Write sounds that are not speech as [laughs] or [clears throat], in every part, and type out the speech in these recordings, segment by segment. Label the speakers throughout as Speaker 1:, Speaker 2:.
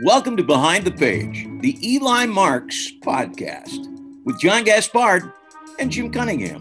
Speaker 1: Welcome to Behind the Page, the Eli Marks podcast with John Gaspard and Jim Cunningham.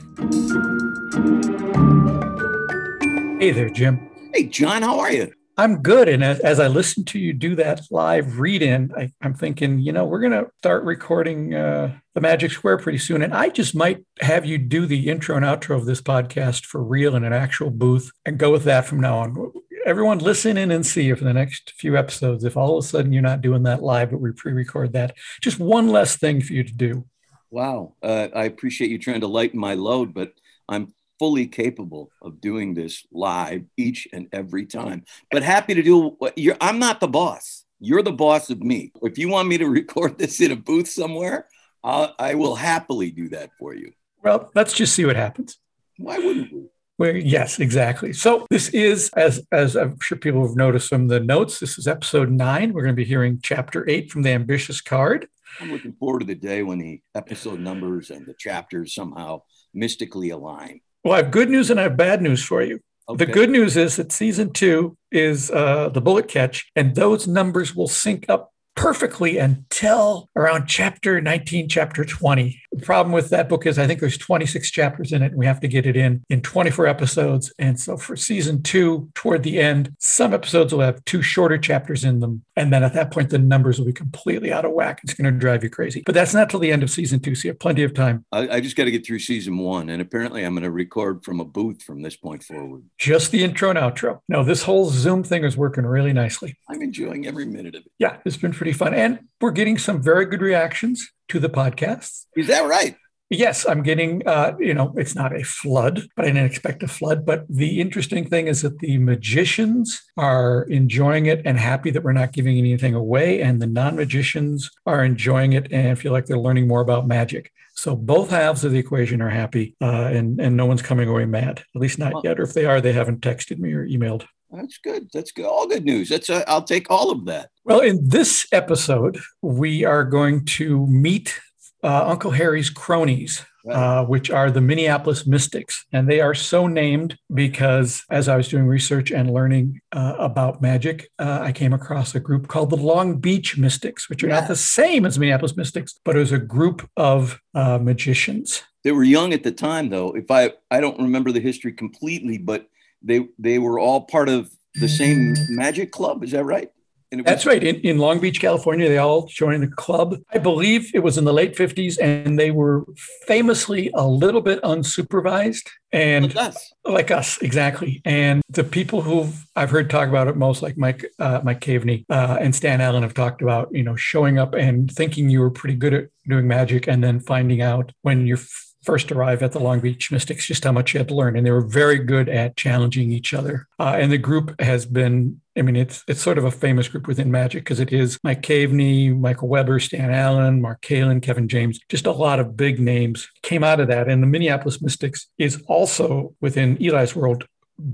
Speaker 2: Hey there, Jim.
Speaker 1: Hey, John, how are you?
Speaker 2: I'm good. And as, as I listen to you do that live read in, I'm thinking, you know, we're going to start recording uh, the Magic Square pretty soon. And I just might have you do the intro and outro of this podcast for real in an actual booth and go with that from now on everyone listen in and see if in the next few episodes, if all of a sudden you're not doing that live, but we pre-record that, just one less thing for you to do.
Speaker 1: Wow. Uh, I appreciate you trying to lighten my load, but I'm fully capable of doing this live each and every time. But happy to do you're I'm not the boss. You're the boss of me. If you want me to [laughs] record this in a booth somewhere, I'll, I will happily do that for you.
Speaker 2: Well, let's just see what happens.
Speaker 1: Why wouldn't we?
Speaker 2: Well, yes, exactly. So this is, as as I'm sure people have noticed from the notes, this is episode nine. We're going to be hearing chapter eight from the ambitious card.
Speaker 1: I'm looking forward to the day when the episode numbers and the chapters somehow mystically align.
Speaker 2: Well, I have good news and I have bad news for you. Okay. The good news is that season two is uh, the bullet catch, and those numbers will sync up perfectly until around chapter 19, chapter 20. The problem with that book is I think there's 26 chapters in it, and we have to get it in in 24 episodes. And so for season two, toward the end, some episodes will have two shorter chapters in them. And then at that point, the numbers will be completely out of whack. It's going to drive you crazy. But that's not till the end of season two. So you have plenty of time.
Speaker 1: I, I just got to get through season one. And apparently, I'm going to record from a booth from this point forward.
Speaker 2: Just the intro and outro. No, this whole Zoom thing is working really nicely.
Speaker 1: I'm enjoying every minute of it.
Speaker 2: Yeah, it's been pretty fun. And we're getting some very good reactions to the podcast.
Speaker 1: Is that right?
Speaker 2: Yes, I'm getting, uh, you know, it's not a flood, but I didn't expect a flood. But the interesting thing is that the magicians are enjoying it and happy that we're not giving anything away. And the non magicians are enjoying it and feel like they're learning more about magic. So both halves of the equation are happy uh, and, and no one's coming away mad, at least not yet. Or if they are, they haven't texted me or emailed.
Speaker 1: That's good. That's good. All good news. That's I'll take all of that.
Speaker 2: Well, in this episode, we are going to meet uh, Uncle Harry's cronies, uh, which are the Minneapolis Mystics. And they are so named because as I was doing research and learning uh, about magic, uh, I came across a group called the Long Beach Mystics, which are yeah. not the same as Minneapolis Mystics, but it was a group of uh, magicians.
Speaker 1: They were young at the time, though. If I, I don't remember the history completely, but they they were all part of the same magic club. Is that right?
Speaker 2: Was- That's right. In, in Long Beach, California, they all joined the club. I believe it was in the late 50s, and they were famously a little bit unsupervised. And
Speaker 1: like us.
Speaker 2: Like us, exactly. And the people who I've heard talk about it most, like Mike uh, Mike Caveney uh, and Stan Allen, have talked about, you know, showing up and thinking you were pretty good at doing magic, and then finding out when you're first arrive at the Long Beach Mystics, just how much you had to learn. And they were very good at challenging each other. Uh, and the group has been, I mean, it's it's sort of a famous group within Magic because it is Mike Caveney, Michael Weber, Stan Allen, Mark Kalin, Kevin James, just a lot of big names came out of that. And the Minneapolis Mystics is also within Eli's world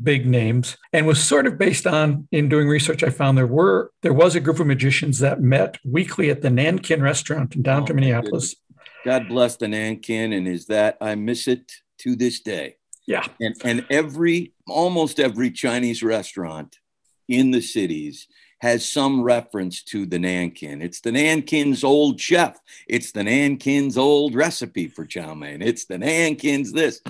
Speaker 2: big names and was sort of based on in doing research i found there were there was a group of magicians that met weekly at the nankin restaurant in downtown oh, minneapolis
Speaker 1: God bless the Nankin, and is that I miss it to this day.
Speaker 2: Yeah.
Speaker 1: And and every almost every Chinese restaurant in the cities has some reference to the Nankin. It's the Nankin's old chef. It's the Nankin's old recipe for chow mein. It's the Nankin's this.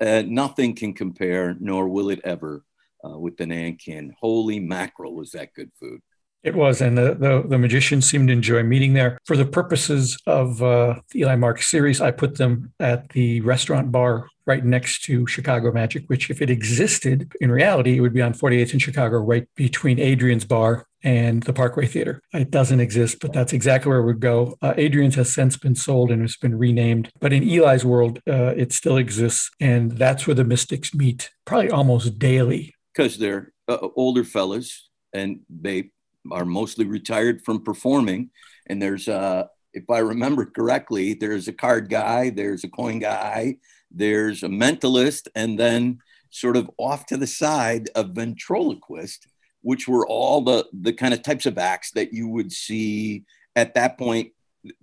Speaker 1: Uh, nothing can compare, nor will it ever, uh, with the Nankin. Holy mackerel, was that good food!
Speaker 2: It was, and the, the, the magicians seemed to enjoy meeting there. For the purposes of uh, the Eli Mark series, I put them at the restaurant bar right next to Chicago Magic, which, if it existed in reality, it would be on 48th in Chicago, right between Adrian's Bar and the Parkway Theater. It doesn't exist, but that's exactly where it would go. Uh, Adrian's has since been sold and it's been renamed, but in Eli's world, uh, it still exists, and that's where the Mystics meet, probably almost daily.
Speaker 1: Because they're uh, older fellas and they are mostly retired from performing. And there's, uh, if I remember correctly, there's a card guy, there's a coin guy, there's a mentalist, and then sort of off to the side, a ventriloquist, which were all the the kind of types of acts that you would see at that point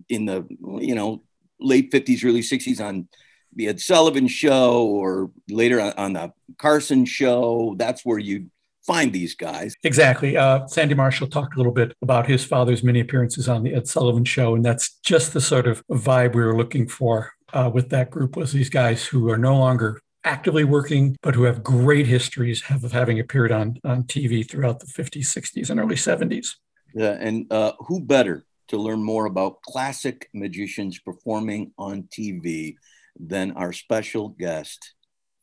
Speaker 1: in the you know late 50s, early 60s on the Ed Sullivan show or later on, on the Carson show. That's where you find these guys.
Speaker 2: Exactly. Uh, Sandy Marshall talked a little bit about his father's many appearances on the Ed Sullivan Show, and that's just the sort of vibe we were looking for uh, with that group. Was these guys who are no longer actively working, but who have great histories of having appeared on on TV throughout the 50s, 60s, and early 70s.
Speaker 1: Yeah, and uh, who better to learn more about classic magicians performing on TV than our special guest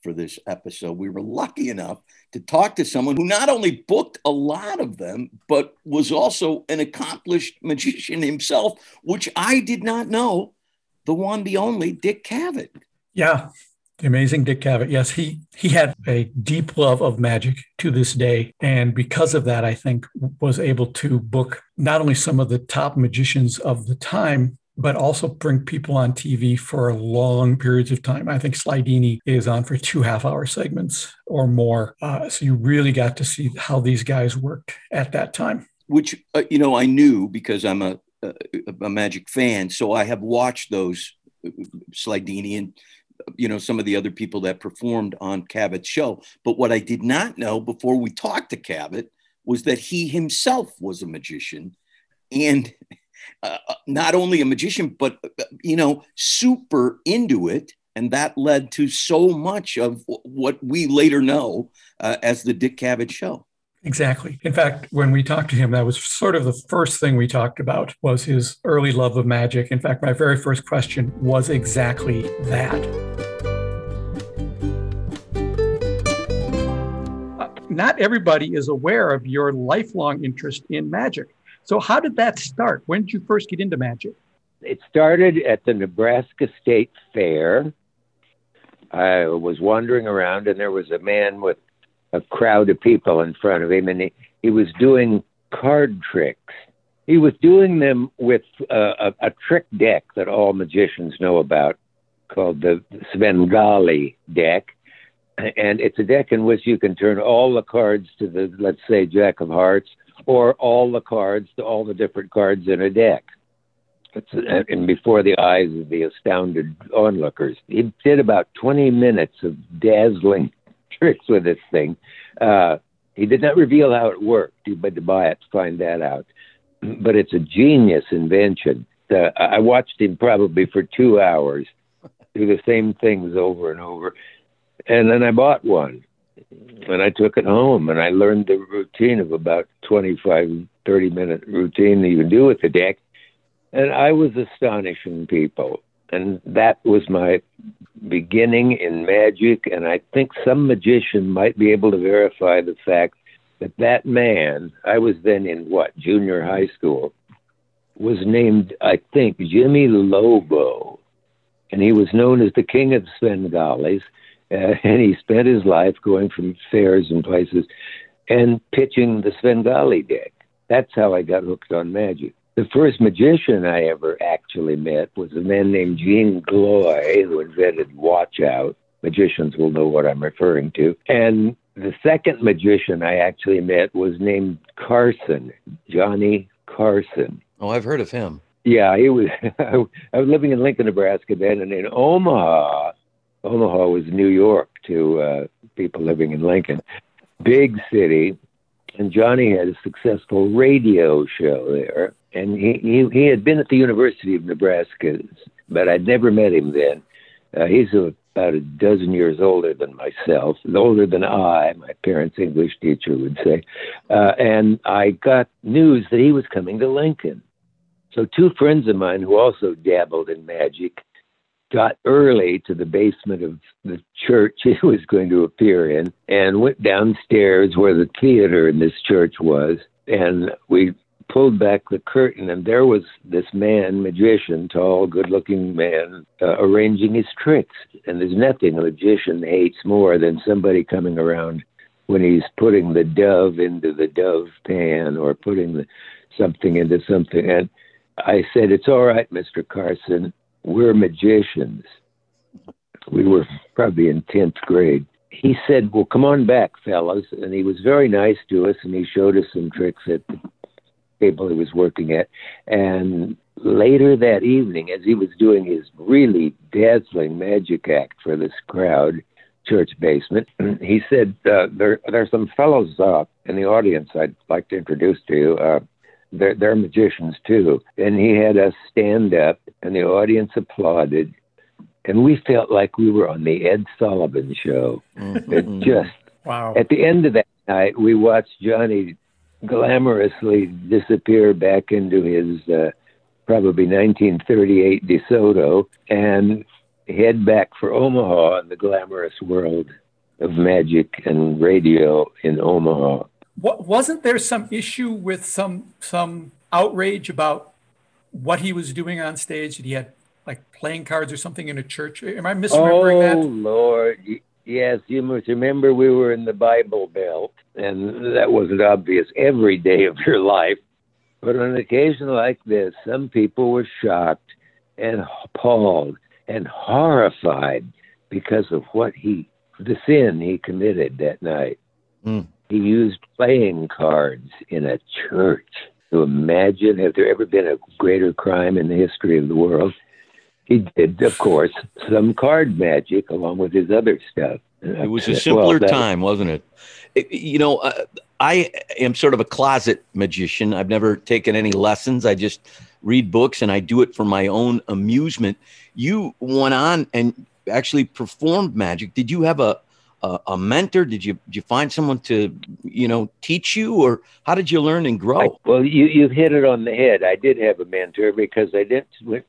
Speaker 1: for this episode. We were lucky enough to talk to someone who not only booked a lot of them, but was also an accomplished magician himself, which I did not know. The one, the only Dick Cavett.
Speaker 2: Yeah, the amazing Dick Cavett. Yes, he he had a deep love of magic to this day, and because of that, I think was able to book not only some of the top magicians of the time, but also bring people on TV for long periods of time. I think Slidini is on for two half hour segments or more. Uh, so you really got to see how these guys worked at that time.
Speaker 1: Which, uh, you know, I knew because I'm a, a, a, Magic fan. So I have watched those uh, Slidini and, you know, some of the other people that performed on Cavett's show. But what I did not know before we talked to Cavett was that he himself was a magician. And uh, uh, not only a magician, but, uh, you know, super into it. And that led to so much of what we later know uh, as the Dick Cavett show.
Speaker 2: Exactly. In fact, when we talked to him, that was sort of the first thing we talked about was his early love of magic. In fact, my very first question was exactly that. Not everybody is aware of your lifelong interest in magic. So, how did that start? When did you first get into magic?
Speaker 3: It started at the Nebraska State Fair. I was wandering around, and there was a man with a crowd of people in front of him, and he, he was doing card tricks. He was doing them with a, a, trick deck that all magicians know about called the Svengali deck. And it's a deck in which you can turn all the cards to the, let's say, Jack of Hearts or all the cards to all the different cards in a deck. It's, and before the eyes of the astounded onlookers. He did about 20 minutes of dazzling [laughs] tricks with this thing. Uh, he did not reveal how it worked. You had to buy it to find that out. [clears throat] But it's a genius invention. Uh, I watched him probably for two hours do the same things over and over. And then I bought one and I took it home and I learned the routine of about 25, 30 minute routine that you do with the deck. And I was astonishing people. And that was my beginning in magic. And I think some magician might be able to verify the fact that that man, I was then in what, junior high school, was named, I think, Jimmy Lobo. And he was known as the king of Svengalis uh, and he spent his life going from fairs and places and pitching the Svengali deck. That's how I got hooked on magic. The first magician I ever actually met was a man named Gene Gloye, who invented Watch Out. Magicians will know what I'm referring to. And the second magician I actually met was named Carson, Johnny Carson.
Speaker 4: Oh, I've heard of him.
Speaker 3: Yeah, he was. [laughs] I was living in Lincoln, Nebraska then, and in Omaha, Omaha was New York to uh, people living in Lincoln. Big city. And Johnny had a successful radio show there. And he, he, he had been at the University of Nebraska, but I'd never met him then. Uh, he's about a dozen years older than myself, older than I, my parents' English teacher would say. Uh, and I got news that he was coming to Lincoln. So, two friends of mine who also dabbled in magic got early to the basement of the church [laughs] he was going to appear in and went downstairs where the theater in this church was. And we pulled back the curtain, and there was this man, magician, tall, good looking man, uh, arranging his tricks. And there's nothing a magician hates more than somebody coming around when he's putting the dove into the dove pan or putting the, something into something. And I said, It's all right, Mr. Carson we're magicians. We were probably in 10th grade. He said, Well, come on back, fellas. And he was very nice to us and he showed us some tricks at the table he was working at. And later that evening, as he was doing his really dazzling magic act for this crowd, church basement. [clears throat] He said, uh, there, there are some fellows uh, in the audience I'd like to introduce to you. Uh, they're, they're magicians too. And he had us stand up, and the audience applauded. And we felt like we were on the Ed Sullivan show. Mm-hmm. It just,
Speaker 2: wow.
Speaker 3: At the end of that night, we watched Johnny glamorously disappear back into his uh, probably 1938 DeSoto and head back for Omaha and the glamorous world of magic and radio in Omaha.
Speaker 2: What, wasn't there some issue with some some outrage about what he was doing on stage? That he had like playing cards or something in a church? Am I misremembering
Speaker 3: oh,
Speaker 2: that?
Speaker 3: Oh Lord, yes, you must remember we were in the Bible Belt, and that wasn't obvious every day of your life. But on an occasion like this, some people were shocked and appalled and horrified because of what he, the sin he committed that night. Mm. He used playing cards in a church. To imagine, have there ever been a greater crime in the history of the world? He did, of course, some card magic along with his other stuff.
Speaker 5: It was a simpler well, time, wasn't it? it you know, uh, I am sort of a closet magician. I've never taken any lessons. I just read books and I do it for my own amusement. You went on and actually performed magic. Did you have a a, a mentor? Did you did you find someone to you know teach you, or how did you learn and grow? I,
Speaker 3: well, you you've hit it on the head. I did have a mentor because I did went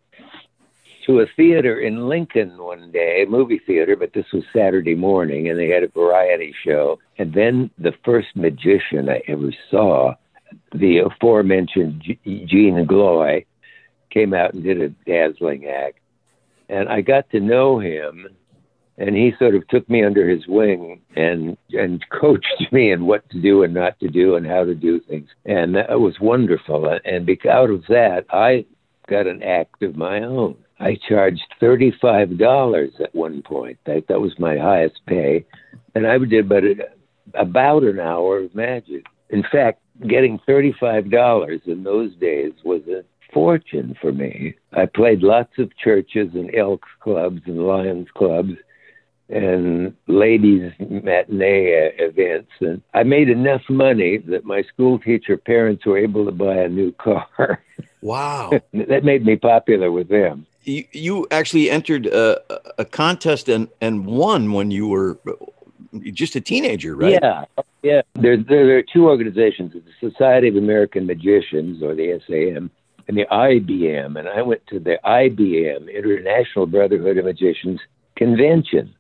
Speaker 3: to a theater in Lincoln one day, a movie theater, but this was Saturday morning, and they had a variety show. And then the first magician I ever saw, the aforementioned Gene Gloye, came out and did a dazzling act. And I got to know him, and he sort of took me under his wing and and [laughs] coached me in what to do and not to do and how to do things. And that was wonderful. And out of that, I got an act of my own. I charged $35 at one point. That, that was my highest pay. And I did but uh, about an hour of magic. In fact, getting $35 in those days was a fortune for me. I played lots of churches and Elks clubs and Lions clubs and ladies matinee uh, events and I made enough money that my school teacher parents were able to buy a new [laughs] car.
Speaker 5: Wow. [laughs]
Speaker 3: that made me popular with them
Speaker 5: you, you actually entered a, a contest and, and won when you were just a teenager, right?
Speaker 3: Yeah, yeah. There, there, there are two organizations: the Society of American Magicians, or the SAM, and the IBM. And I went to the IBM International Brotherhood of Magicians convention.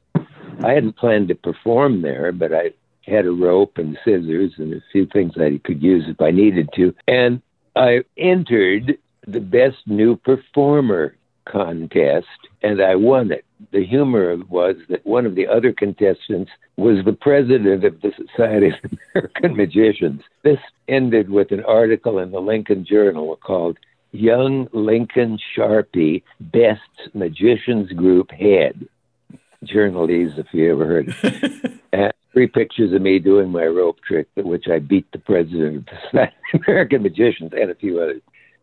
Speaker 3: I hadn't planned to perform there, but I had a rope and scissors and a few things I could use if I needed to. And I entered the best new performer contest and I won it. The humor was that one of the other contestants was the president of the Society of [laughs] American Magicians. This ended with an article in the Lincoln Journal called Young Lincoln Sharpie Best Magicians Group Head. Journalese, if you ever heard it. [laughs] and three pictures of me doing my rope trick, which I beat the president of the [laughs] American Magicians and a few others.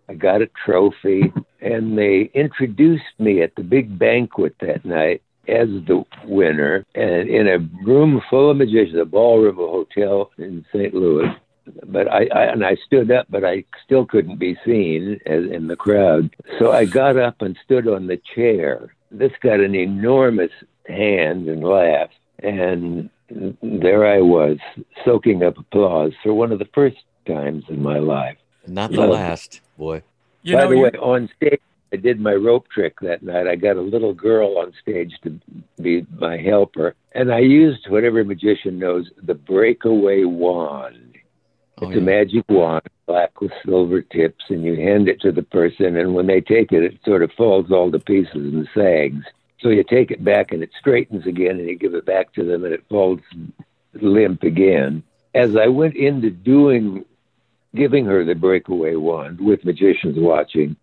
Speaker 3: I got a trophy, and they introduced me at the big banquet that night as the winner, and in a room full of magicians, a ballroom, a hotel in St. Louis. But I, I and I stood up, but I still couldn't be seen as in the crowd. So I got up and stood on the chair. This got an enormous hand and laugh, and there I was, soaking up applause for one of the first times in my life.
Speaker 5: Not the last, boy.
Speaker 3: You By know, the way, on stage, I did my rope trick that night. I got a little girl on stage to be my helper, and I used what every magician knows the breakaway wand. Oh, it's yeah. a magic wand, black with silver tips, and you hand it to the person, and when they take it, it sort of falls all to pieces and sags. So you take it back, and it straightens again, and you give it back to them, and it falls limp again. As I went into doing giving her the breakaway wand with magicians watching,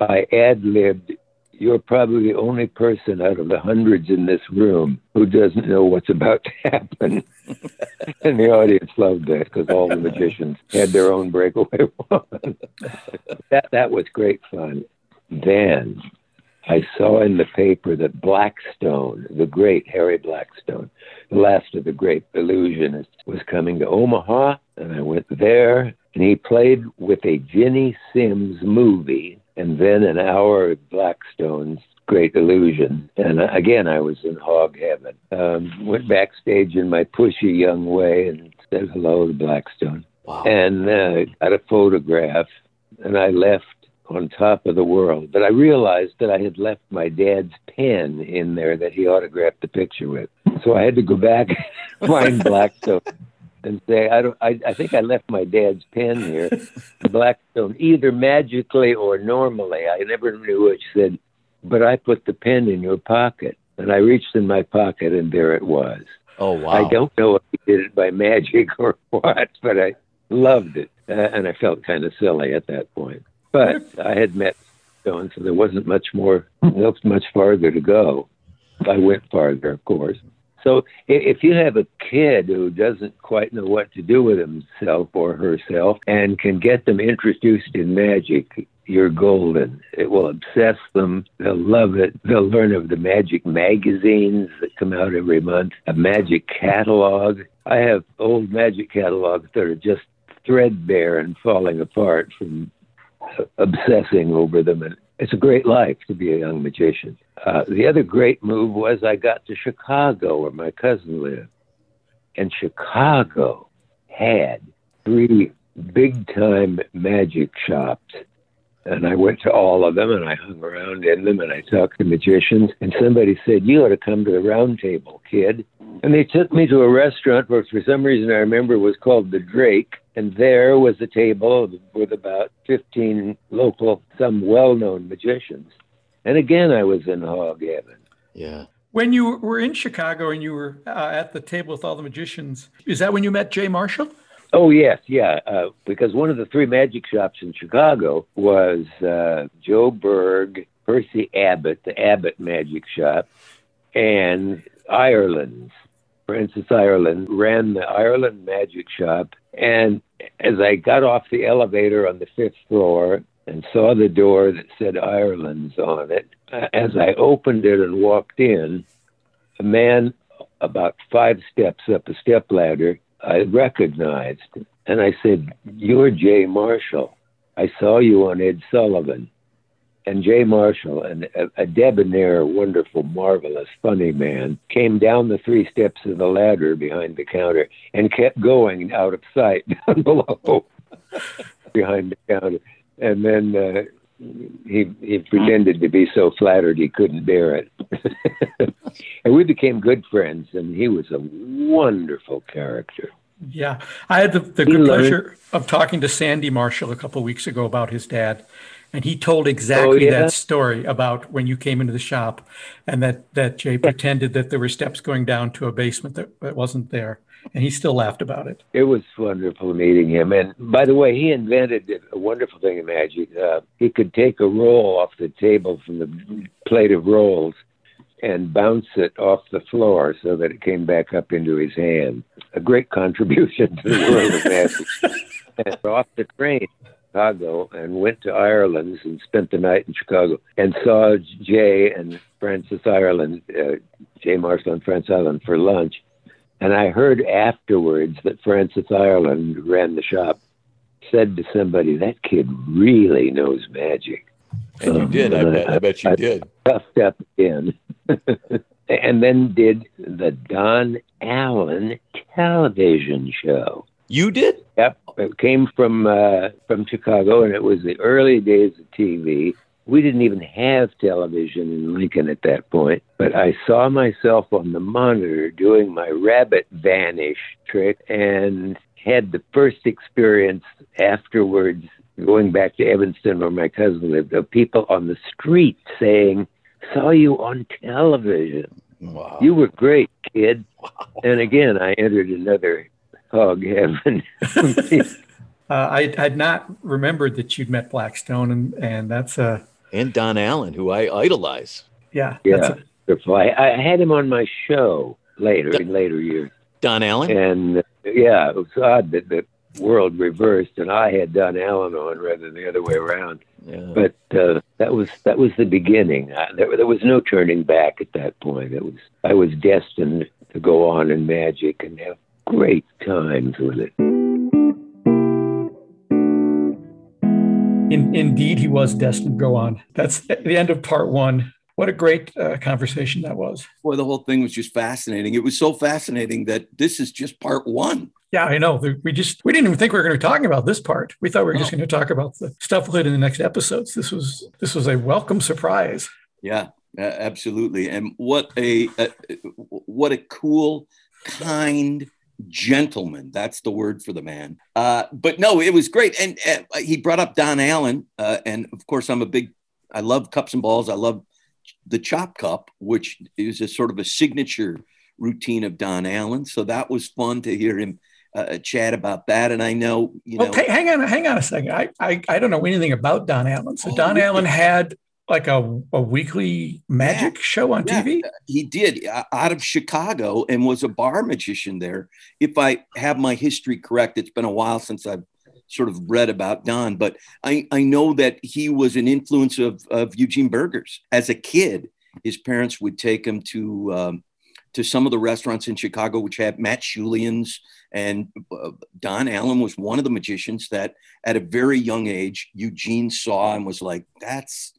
Speaker 3: I ad libbed, You're probably the only person out of the hundreds in this room who doesn't know what's about to happen. [laughs] and the audience loved that because all the magicians had their own breakaway [laughs] wand. that, that was great fun. Then I saw in the paper that Blackstone, the great Harry Blackstone, the last of the great illusionists, was coming to Omaha, and I went there, and he played with a Ginny Simms movie, and then an hour of Blackstone's Great Illusion. And again, I was in hog heaven. Um, went backstage in my pushy young way and said hello to Blackstone. Wow. And uh, got a photograph, and I left on top of the world. But I realized that I had left my dad's pen in there that he autographed the picture with. So I had to go back find [laughs] Blackstone and say, I don't I, I think I left my dad's pen here. Blackstone, either magically or normally, I never knew which said, but I put the pen in your pocket. And I reached in my pocket and there it was.
Speaker 6: Oh wow.
Speaker 3: I don't know if he did it by magic [laughs] or what, but I loved it. Uh, and I felt kind of silly at that point. But I had met Stone, so there wasn't much more, much farther to go. I went farther, of course. So if you have a kid who doesn't quite know what to do with himself or herself and can get them introduced in magic, you're golden. It will obsess them. They'll love it. They'll learn of the magic magazines that come out every month, a magic catalog. I have old magic catalogs that are just threadbare and falling apart from obsessing over them. And it's a great life to be a young magician. Uh, the other great move was I got to Chicago, where my cousin lived. And Chicago had three big time magic shops and I went to all of them and I hung around in them and I talked to magicians. And somebody said, You ought to come to the round table, kid. And they took me to a restaurant which for some reason, I remember was called the Drake. And there was a table with about 15 local, some well known magicians. And again, I was in hog heaven.
Speaker 6: Yeah.
Speaker 2: When you were in Chicago and you were uh, at the table with all the magicians, is that when you met Jay Marshall?
Speaker 3: Oh yes, yeah. Uh, because one of the three magic shops in Chicago was uh, Joe Berg, Percy Abbott, the Abbott Magic Shop, and Ireland's. Francis Ireland ran the Ireland Magic Shop, and as I got off the elevator on the fifth floor and saw the door that said Ireland's on it, as I opened it and walked in, a man about five steps up a step ladder I recognized. And I said, You're Jay Marshall. I saw you on Ed Sullivan. And Jay Marshall, and a, a debonair, wonderful, marvelous, funny man, came down the three steps of the ladder behind the counter and kept going out of sight [laughs] down below [laughs] behind the counter. And then uh, he he pretended to be so flattered he couldn't bear it. [laughs] and we became good friends, and he was a wonderful character.
Speaker 2: Yeah, I had the, the good pleasure of talking to Sandy Marshall a couple of weeks ago about his dad, and he told exactly oh, yeah? that story about when you came into the shop, and that that Jay pretended that there were steps going down to a basement that, that wasn't there and he still laughed about it.
Speaker 3: It was wonderful meeting him. And by the way, he invented a wonderful thing in magic. Uh, he could take a roll off the table from the plate of rolls and bounce it off the floor so that it came back up into his hand. A great contribution to the world of magic. [laughs] off the train, Chicago, and went to Ireland and spent the night in Chicago and saw Jay and Francis Ireland, uh, Jay Marshall and Francis Ireland for lunch and I heard afterwards that Francis Ireland ran the shop, said to somebody, that kid really knows magic.
Speaker 6: And you did. I bet, I bet you I did.
Speaker 3: Puffed up again. [laughs] and then did the Don Allen television show.
Speaker 6: You did?
Speaker 3: Yep. It came from uh, from Chicago, and it was the early days of TV we didn't even have television in Lincoln at that point, but I saw myself on the monitor doing my rabbit vanish trick and had the first experience afterwards going back to Evanston where my cousin lived of people on the street saying, Saw you on television. Wow. You were great, kid. Wow. And again, I entered another hog heaven. [laughs] [laughs]
Speaker 2: uh, I had not remembered that you'd met Blackstone, and, and that's a
Speaker 6: and Don Allen, who I idolize.
Speaker 2: Yeah,
Speaker 3: yeah. I, I had him on my show later Don, in later years.
Speaker 6: Don Allen,
Speaker 3: and uh, yeah, it was odd that, the world reversed, and I had Don Allen on rather than the other way around.
Speaker 7: Yeah.
Speaker 3: But uh, that was that was the beginning. I, there, there was no turning back at that point. It was I was destined to go on in magic and have great times with it.
Speaker 2: In, indeed, he was destined to go on. That's the end of part one. What a great uh, conversation that was.
Speaker 1: Boy, the whole thing was just fascinating. It was so fascinating that this is just part one.
Speaker 2: Yeah, I know. We just we didn't even think we were going to be talking about this part. We thought we were just going to talk about the stuff we'll hit in the next episodes. This was this was a welcome surprise.
Speaker 1: Yeah, a- absolutely. And what a, a what a cool, kind gentleman. That's the word for the man. Uh, but no, it was great. And uh, he brought up Don Allen, uh, and of course, I'm a big. I love cups and balls. I love the chop cup, which is a sort of a signature routine of Don Allen. So that was fun to hear him uh, chat about that. And I know, you
Speaker 2: Well, ta- hang on, hang on a second. I, I I don't know anything about Don Allen. So
Speaker 1: Oh,
Speaker 2: Don
Speaker 1: really?
Speaker 2: Allen had like a, a weekly magic show on
Speaker 1: Yeah.
Speaker 2: TV.
Speaker 1: he did uh, out of Chicago and was a bar magician there. If I have my history correct, it's been a while since I've sort of read about Don, but I, I know that he was an influence of, of Eugene Burgers. As a kid, his parents would take him to um, to some of the restaurants in Chicago, which had Matt Julian's and uh, Don Allen was one of the magicians that at a very young age, Eugene saw and was like, that's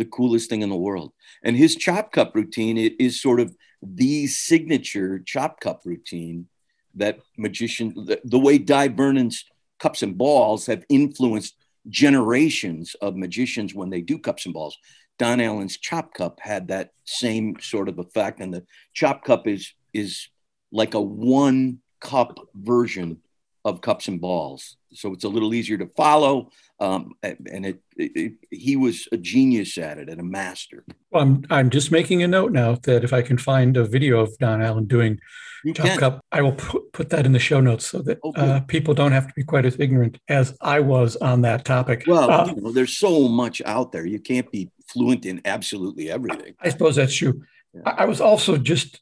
Speaker 1: the coolest thing in the world. And his chop cup routine is sort of the signature chop cup routine that magician, the, the way Dai Vernon's cups and balls have influenced generations of magicians when they do cups and balls. Don Allen's chop cup had that same sort of effect. And the chop cup is, is like a one cup version of cups and balls. So it's a little easier to follow. Um, and it, it, it- he was a genius at it and a master.
Speaker 2: Well, I'm I'm just making a note now that if I can find a video of Don Allen doing
Speaker 1: You
Speaker 2: Chop
Speaker 1: can.
Speaker 2: Cup, I will put, put that in the show notes so that
Speaker 1: Oh, good.
Speaker 2: uh, people don't have to be quite as ignorant as I was on that topic.
Speaker 1: Well,
Speaker 2: Uh,
Speaker 1: you know, there's so much out there. You can't be fluent in absolutely everything.
Speaker 2: I suppose that's true.
Speaker 1: Yeah.
Speaker 2: I, I was also just,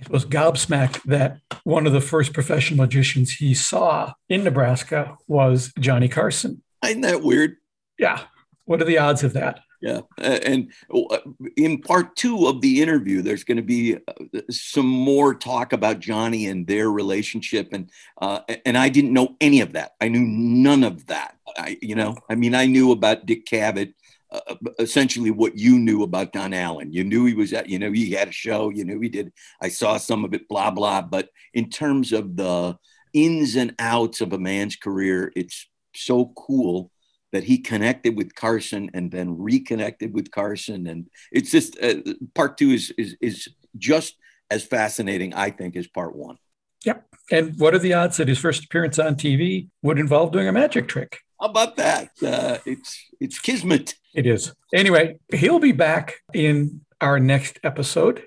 Speaker 2: I suppose, gobsmacked that one of the first professional magicians he saw in Nebraska was Johnny Carson.
Speaker 1: Isn't that weird?
Speaker 2: Yeah. What are the odds of that?
Speaker 1: Yeah. And uh, in part two of the interview, there's going to be uh, some more talk about Johnny and their relationship. And uh, and I didn't know any of that. I knew none of that. I, you know, I mean, I knew about Dick Cavett, uh, essentially what you knew about Don Allen. You knew he was at, you know, he had a show. You knew he did. I saw some of it, blah blah. But in terms of the ins and outs of a man's career, it's so cool that he connected with Carson and then reconnected with Carson, and it's just uh, part two is is is just as fascinating, I think, as part one. Yep.
Speaker 2: And what are the odds that his first appearance on TV would involve doing a magic trick?
Speaker 1: How about that? Uh, it's it's kismet.
Speaker 2: It is. Anyway, he'll be back in our next episode.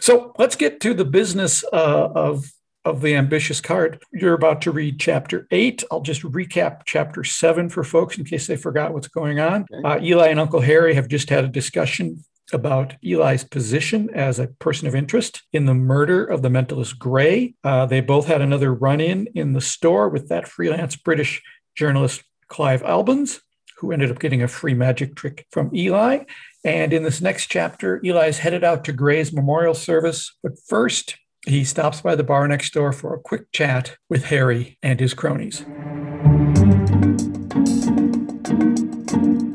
Speaker 2: So let's get to the business uh, of of the ambitious card. You're about to read chapter eight. I'll just recap chapter seven for folks in case they forgot what's going on.
Speaker 1: Okay.
Speaker 2: Uh, Eli and Uncle Harry have just had a discussion about Eli's position as a person of interest in the murder of the mentalist Gray. Uh, they both had another run in in the store with that freelance British journalist Clive Albans, who ended up getting a free magic trick from Eli. And in this next chapter, Eli is headed out to Gray's memorial service. But first, he stops by the bar next door for a quick chat with Harry and his cronies.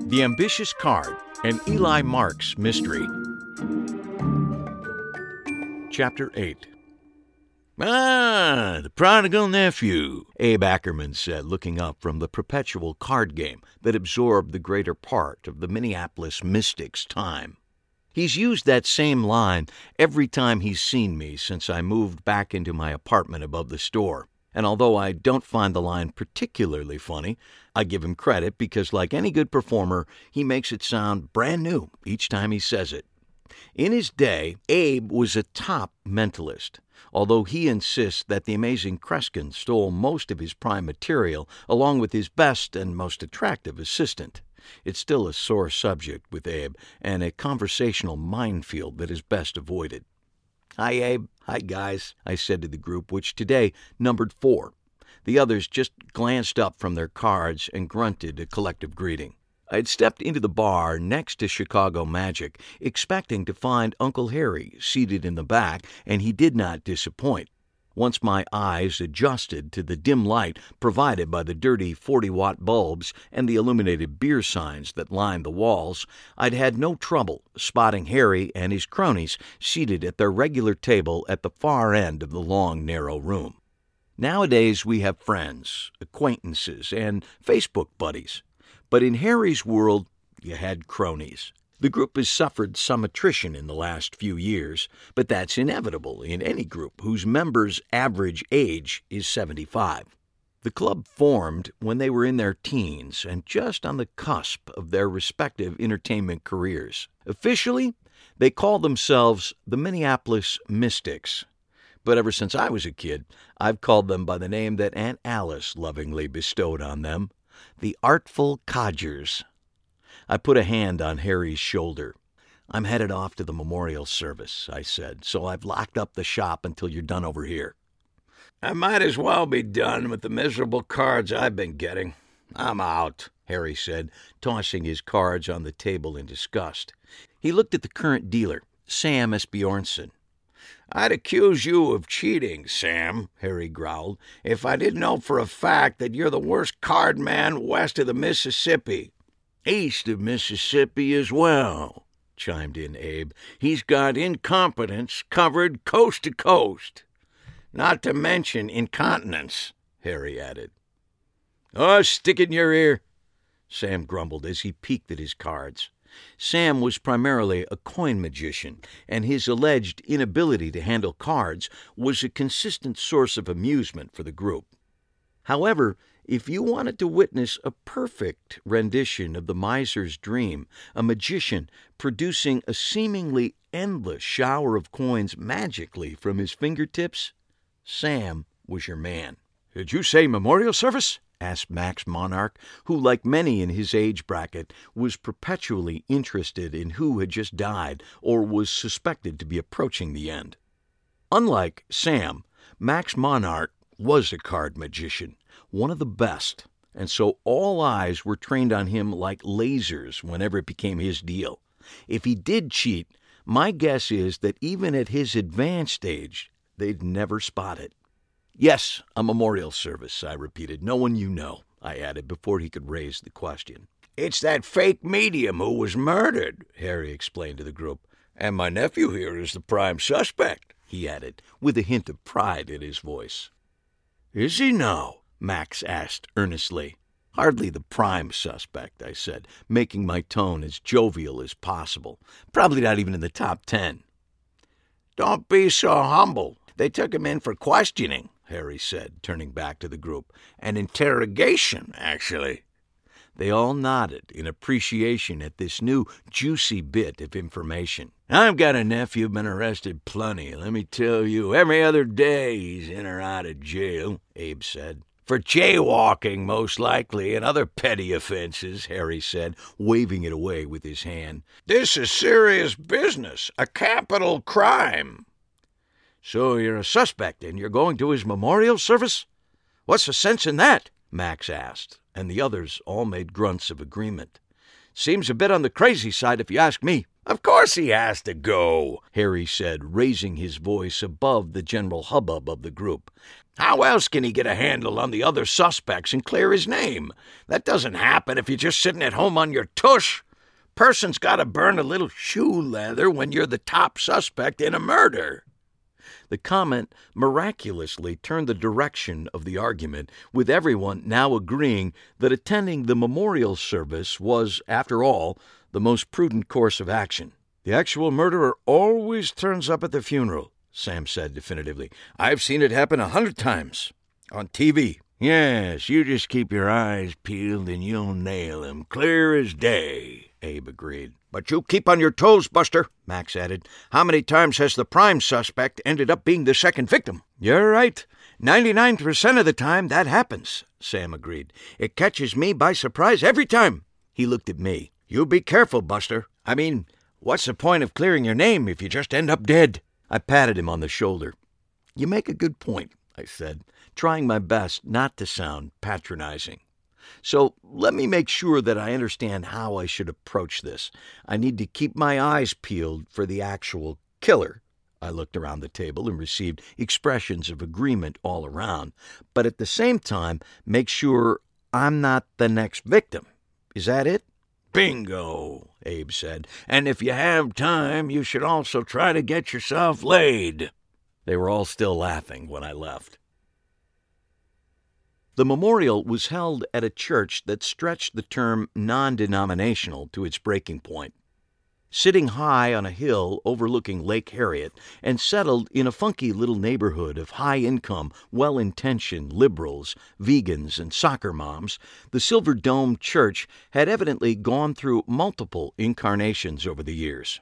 Speaker 8: The Ambitious Card, an Eli Marks mystery. Chapter 8 Ah, the prodigal nephew, Abe Ackerman said, looking up from the perpetual card game that absorbed the greater part of the Minneapolis Mystics' time. He's used that same line every time he's seen me since I moved back into my apartment above the store. And although I don't find the line particularly funny, I give him credit because, like any good performer, he makes it sound brand new each time he says it. In his day, Abe was a top mentalist, although he insists that the amazing Kreskin stole most of his prime material along with his best and most attractive assistant. It's still a sore subject with Abe and a conversational minefield that is best avoided. Hi, Abe. Hi, guys, I said to the group, which today numbered four.
Speaker 1: The others just glanced up from their cards and grunted a collective greeting. I had stepped into the bar next to Chicago Magic, expecting to find Uncle Harry seated in the back, and he did not disappoint. Once my eyes adjusted to the dim light provided by the dirty 40 watt bulbs and the illuminated beer signs that lined the walls, I'd had no trouble spotting Harry and his cronies seated at their regular table at the far end of the long, narrow room. Nowadays, we have friends, acquaintances, and Facebook buddies. But in Harry's world, you had cronies. The group has suffered some attrition in the last few years, but that's inevitable in any group whose members' average age is 75. The club formed when they were in their teens and just on the cusp of their respective entertainment careers. Officially, they call themselves the Minneapolis Mystics. But ever since I was a kid, I've called them by the name that Aunt Alice lovingly bestowed on them the Artful Codgers. I put a hand on Harry's shoulder. I'm headed off to the memorial service, I said, so I've locked up the shop until you're done over here.
Speaker 9: I might as well be done with the miserable cards I've been getting. I'm out, Harry said, tossing his cards on the table in disgust.
Speaker 1: He looked at the current dealer, Sam Esbjornson.
Speaker 9: I'd accuse you of cheating, Sam, Harry growled, if I didn't know for a fact that you're the worst card man west of the Mississippi.
Speaker 10: East of Mississippi as well, chimed in Abe. He's got incompetence covered coast to coast.
Speaker 9: Not to mention incontinence, Harry added.
Speaker 10: Oh, stick it in your ear, Sam grumbled as he peeked at his cards.
Speaker 1: Sam was primarily a coin magician, and his alleged inability to handle cards was a consistent source of amusement for the group. However, if you wanted to witness a perfect rendition of the miser's dream, a magician producing a seemingly endless shower of coins magically from his fingertips, Sam was your man.
Speaker 10: Did you say memorial service?
Speaker 1: Asked Max Monarch, who, like many in his age bracket, was perpetually interested in who had just died or was suspected to be approaching the end. Unlike Sam, Max Monarch was a card magician, one of the best, and so all eyes were trained on him like lasers whenever it became his deal. If he did cheat, my guess is that even at his advanced age, they'd never spot it. Yes, a memorial service, I repeated. No one you know, I added before he could raise the question.
Speaker 9: It's that fake medium who was murdered, Harry explained to the group. And my nephew here is the prime suspect, he added, with a hint of pride in his voice.
Speaker 10: Is he now?
Speaker 1: Max asked earnestly. Hardly the prime suspect, I said, making my tone as jovial as possible. Probably not even in the top ten.
Speaker 9: Don't be so humble. They took him in for questioning. Harry said, turning back to the group. An interrogation, actually.
Speaker 1: They all nodded in appreciation at this new juicy bit of information.
Speaker 10: I've got a nephew been arrested plenty, let me tell you. Every other day he's in or out of jail, Abe said.
Speaker 9: For jaywalking, most likely, and other petty offenses, Harry said, waving it away with his hand. This is serious business, a capital crime.
Speaker 10: So you're a suspect and you're going to his memorial service? What's the sense in that? Max asked, and the others all made grunts of agreement. Seems a bit on the crazy side, if you ask me.
Speaker 9: Of course he has to go,
Speaker 1: Harry said, raising his voice above the general hubbub of the group.
Speaker 9: How else can he get a handle on the other suspects and clear his name? That doesn't happen if you're just sitting at home on your tush. Person's got to burn a little shoe leather when you're the top suspect in a murder.
Speaker 1: The comment miraculously turned the direction of the argument, with everyone now agreeing that attending the memorial service was, after all, the most prudent course of action.
Speaker 10: The actual murderer always turns up at the funeral, Sam said definitively. I've seen it happen a hundred times. On TV.
Speaker 9: Yes, you just keep your eyes peeled and you'll nail him clear as day, Abe agreed.
Speaker 10: But you keep on your toes, Buster, Max added. How many times has the prime suspect ended up being the second victim?
Speaker 9: You're right. Ninety-nine percent of the time that happens, Sam agreed. It catches me by surprise every time.
Speaker 1: He looked at me.
Speaker 10: You be careful, Buster. I mean, what's the point of clearing your name if you just end up dead?
Speaker 1: I patted him on the shoulder. You make a good point, I said, trying my best not to sound patronizing. So let me make sure that I understand how I should approach this. I need to keep my eyes peeled for the actual killer. I looked around the table and received expressions of agreement all around, but at the same time, make sure I'm not the next victim. Is that it?
Speaker 11: Bingo, Abe said. And if you have time, you should also try to get yourself laid.
Speaker 1: They were all still laughing when I left. The memorial was held at a church that stretched the term non denominational to its breaking point. Sitting high on a hill overlooking Lake Harriet and settled in a funky little neighborhood of high income, well intentioned liberals, vegans, and soccer moms, the Silver Dome Church had evidently gone through multiple incarnations over the years.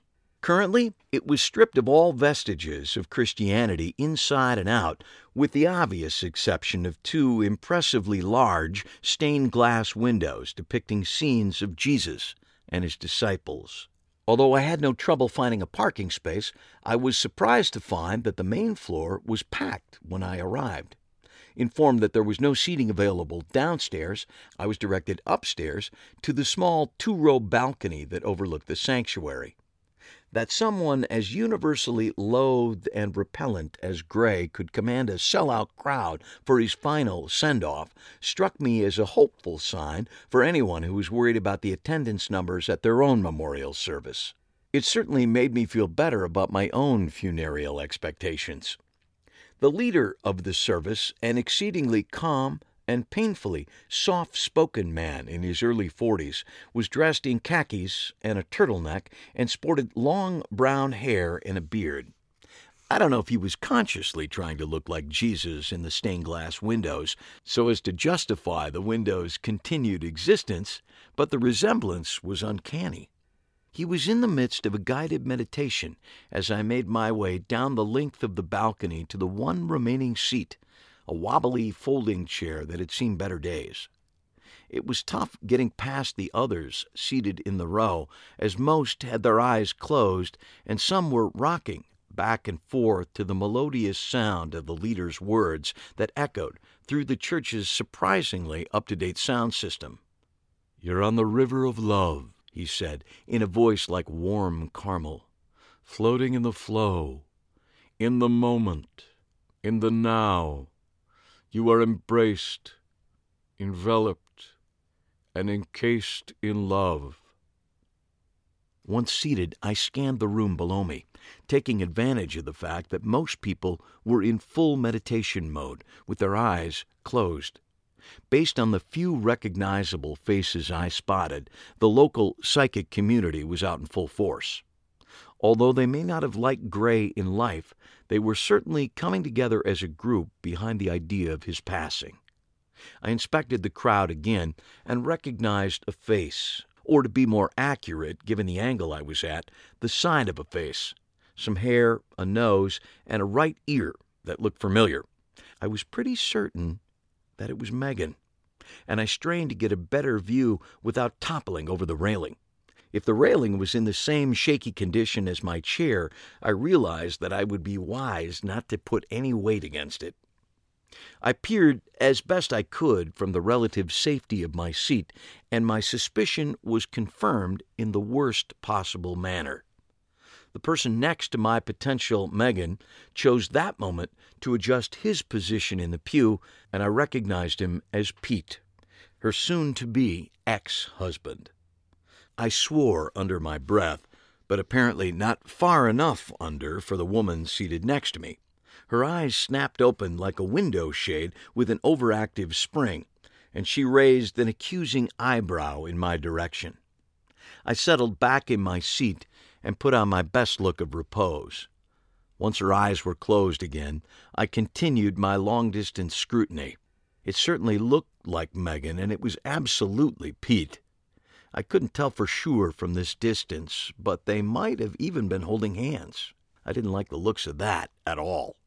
Speaker 1: Currently, it was stripped of all vestiges of Christianity inside and out, with the obvious exception of two impressively large stained glass windows depicting scenes of Jesus and his disciples. Although I had no trouble finding a parking space, I was surprised to find that the main floor was packed when I arrived. Informed that there was no seating available downstairs, I was directed upstairs to the small two row balcony that overlooked the sanctuary. That someone as universally loathed and repellent as Gray could command a sellout crowd for his final send off struck me as a hopeful sign for anyone who was worried about the attendance numbers at their own memorial service. It certainly made me feel better about my own funereal expectations. The leader of the service, an exceedingly calm, and painfully soft spoken man in his early forties, was dressed in khakis and a turtleneck and sported long brown hair and a beard. I don't know if he was consciously trying to look like Jesus in the stained glass windows so as to justify the window's continued existence, but the resemblance was uncanny. He was in the midst of a guided meditation as I made my way down the length of the balcony to the one remaining seat a wobbly folding chair that had seen better days. It was tough getting past the others seated in the row, as most had their eyes closed and some were rocking back and forth to the melodious sound of the leader's words that echoed through the church's surprisingly up to date sound system. You're on the river of love, he said, in a voice like warm caramel, floating in the flow, in the moment, in the now you are embraced, enveloped, and encased in love. Once seated, I scanned the room below me, taking advantage of the fact that most people were in full meditation mode, with their eyes closed. Based on the few recognizable faces I spotted, the local psychic community was out in full force. Although they may not have liked Gray in life, they were certainly coming together as a group behind the idea of his passing. I inspected the crowd again and recognized a face, or to be more accurate, given the angle I was at, the side of a face some hair, a nose, and a right ear that looked familiar. I was pretty certain that it was Megan, and I strained to get a better view without toppling over the railing. If the railing was in the same shaky condition as my chair, I realized that I would be wise not to put any weight against it. I peered as best I could from the relative safety of my seat, and my suspicion was confirmed in the worst possible manner. The person next to my potential Megan chose that moment to adjust his position in the pew, and I recognized him as Pete, her soon to be ex husband. I swore under my breath, but apparently not far enough under for the woman seated next to me. Her eyes snapped open like a window shade with an overactive spring, and she raised an accusing eyebrow in my direction. I settled back in my seat and put on my best look of repose. Once her eyes were closed again, I continued my long distance scrutiny. It certainly looked like Megan, and it was absolutely Pete. I couldn't tell for sure from this distance, but they might have even been holding hands. I didn't like the looks of that at all.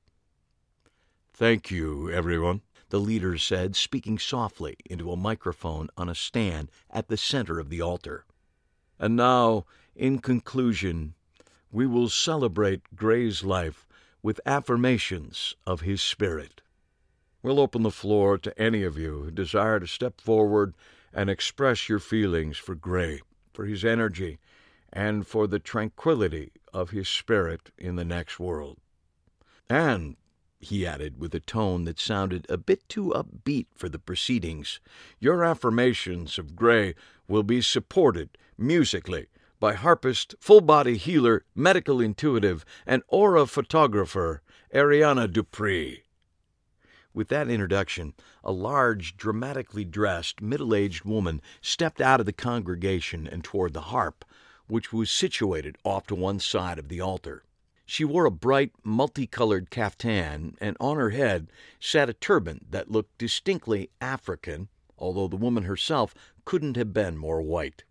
Speaker 11: Thank you, everyone,
Speaker 1: the leader said, speaking softly into a microphone on a stand at the center of the altar.
Speaker 11: And now, in conclusion, we will celebrate Gray's life with affirmations of his spirit.
Speaker 1: We'll open the floor to any of you who desire to step forward and express your feelings for Gray, for his energy, and for the tranquility of his spirit in the next world. And, he added with a tone that sounded a bit too upbeat for the proceedings, your affirmations of Gray will be supported musically by harpist, full body healer, medical intuitive, and aura photographer Ariana Dupree. With that introduction, a large, dramatically dressed, middle aged woman stepped out of the congregation and toward the harp, which was situated off to one side of the altar. She wore a bright, multicolored caftan, and on her head sat a turban that looked distinctly African, although the woman herself couldn't have been more white.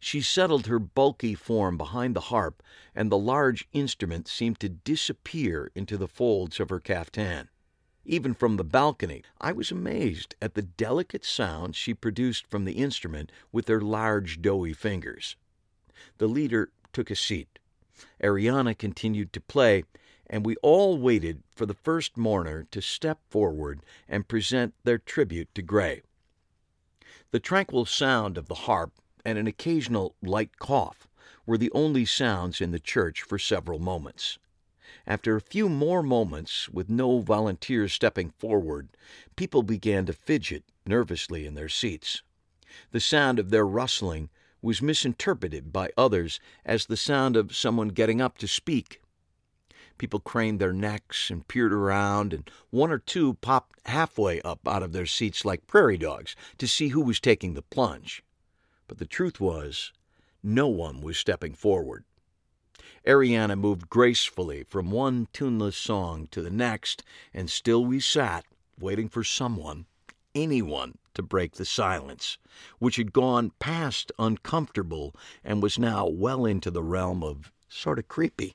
Speaker 1: She settled her bulky form behind the harp, and the large instrument seemed to disappear into the folds of her caftan. Even from the balcony, I was amazed at the delicate sounds she produced from the instrument with her large, doughy fingers. The leader took a seat. Ariana continued to play, and we all waited for the first mourner to step forward and present their tribute to Gray. The tranquil sound of the harp and an occasional light cough were the only sounds in the church for several moments. After a few more moments, with no volunteers stepping forward, people began to fidget nervously in their seats. The sound of their rustling was misinterpreted by others as the sound of someone getting up to speak. People craned their necks and peered around, and one or two popped halfway up out of their seats like prairie dogs to see who was taking the plunge. But the truth was, no one was stepping forward. Ariana moved gracefully from one tuneless song to the next, and still we sat, waiting for someone, anyone, to break the silence, which had gone past uncomfortable and was now well into the realm of sort of creepy.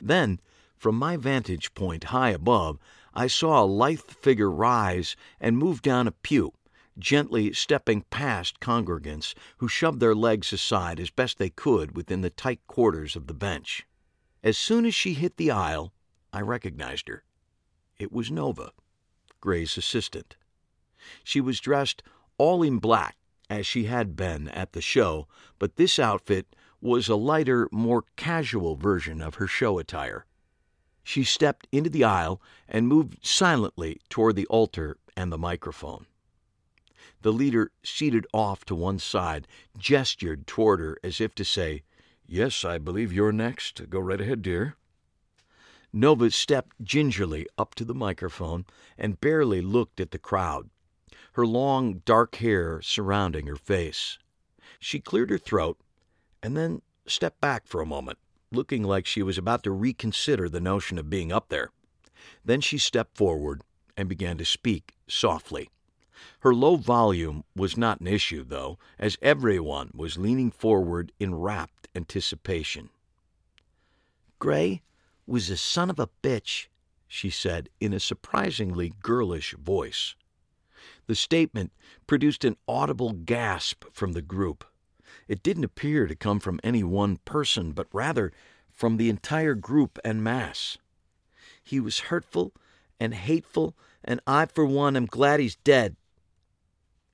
Speaker 1: Then, from my vantage point high above, I saw a lithe figure rise and move down a pew gently stepping past congregants who shoved their legs aside as best they could within the tight quarters of the bench. As soon as she hit the aisle, I recognized her. It was Nova, Gray's assistant. She was dressed all in black, as she had been at the show, but this outfit was a lighter, more casual version of her show attire. She stepped into the aisle and moved silently toward the altar and the microphone. The leader, seated off to one side, gestured toward her as if to say, Yes, I believe you're next. Go right ahead, dear. Nova stepped gingerly up to the microphone and barely looked at the crowd, her long, dark hair surrounding her face. She cleared her throat and then stepped back for a moment, looking like she was about to reconsider the notion of being up there. Then she stepped forward and began to speak softly. Her low volume was not an issue, though, as everyone was leaning forward in rapt anticipation. Gray was a son of a bitch, she said in a surprisingly girlish voice. The statement produced an audible gasp from the group. It didn't appear to come from any one person, but rather from the entire group and mass. He was hurtful and hateful, and I, for one, am glad he's dead.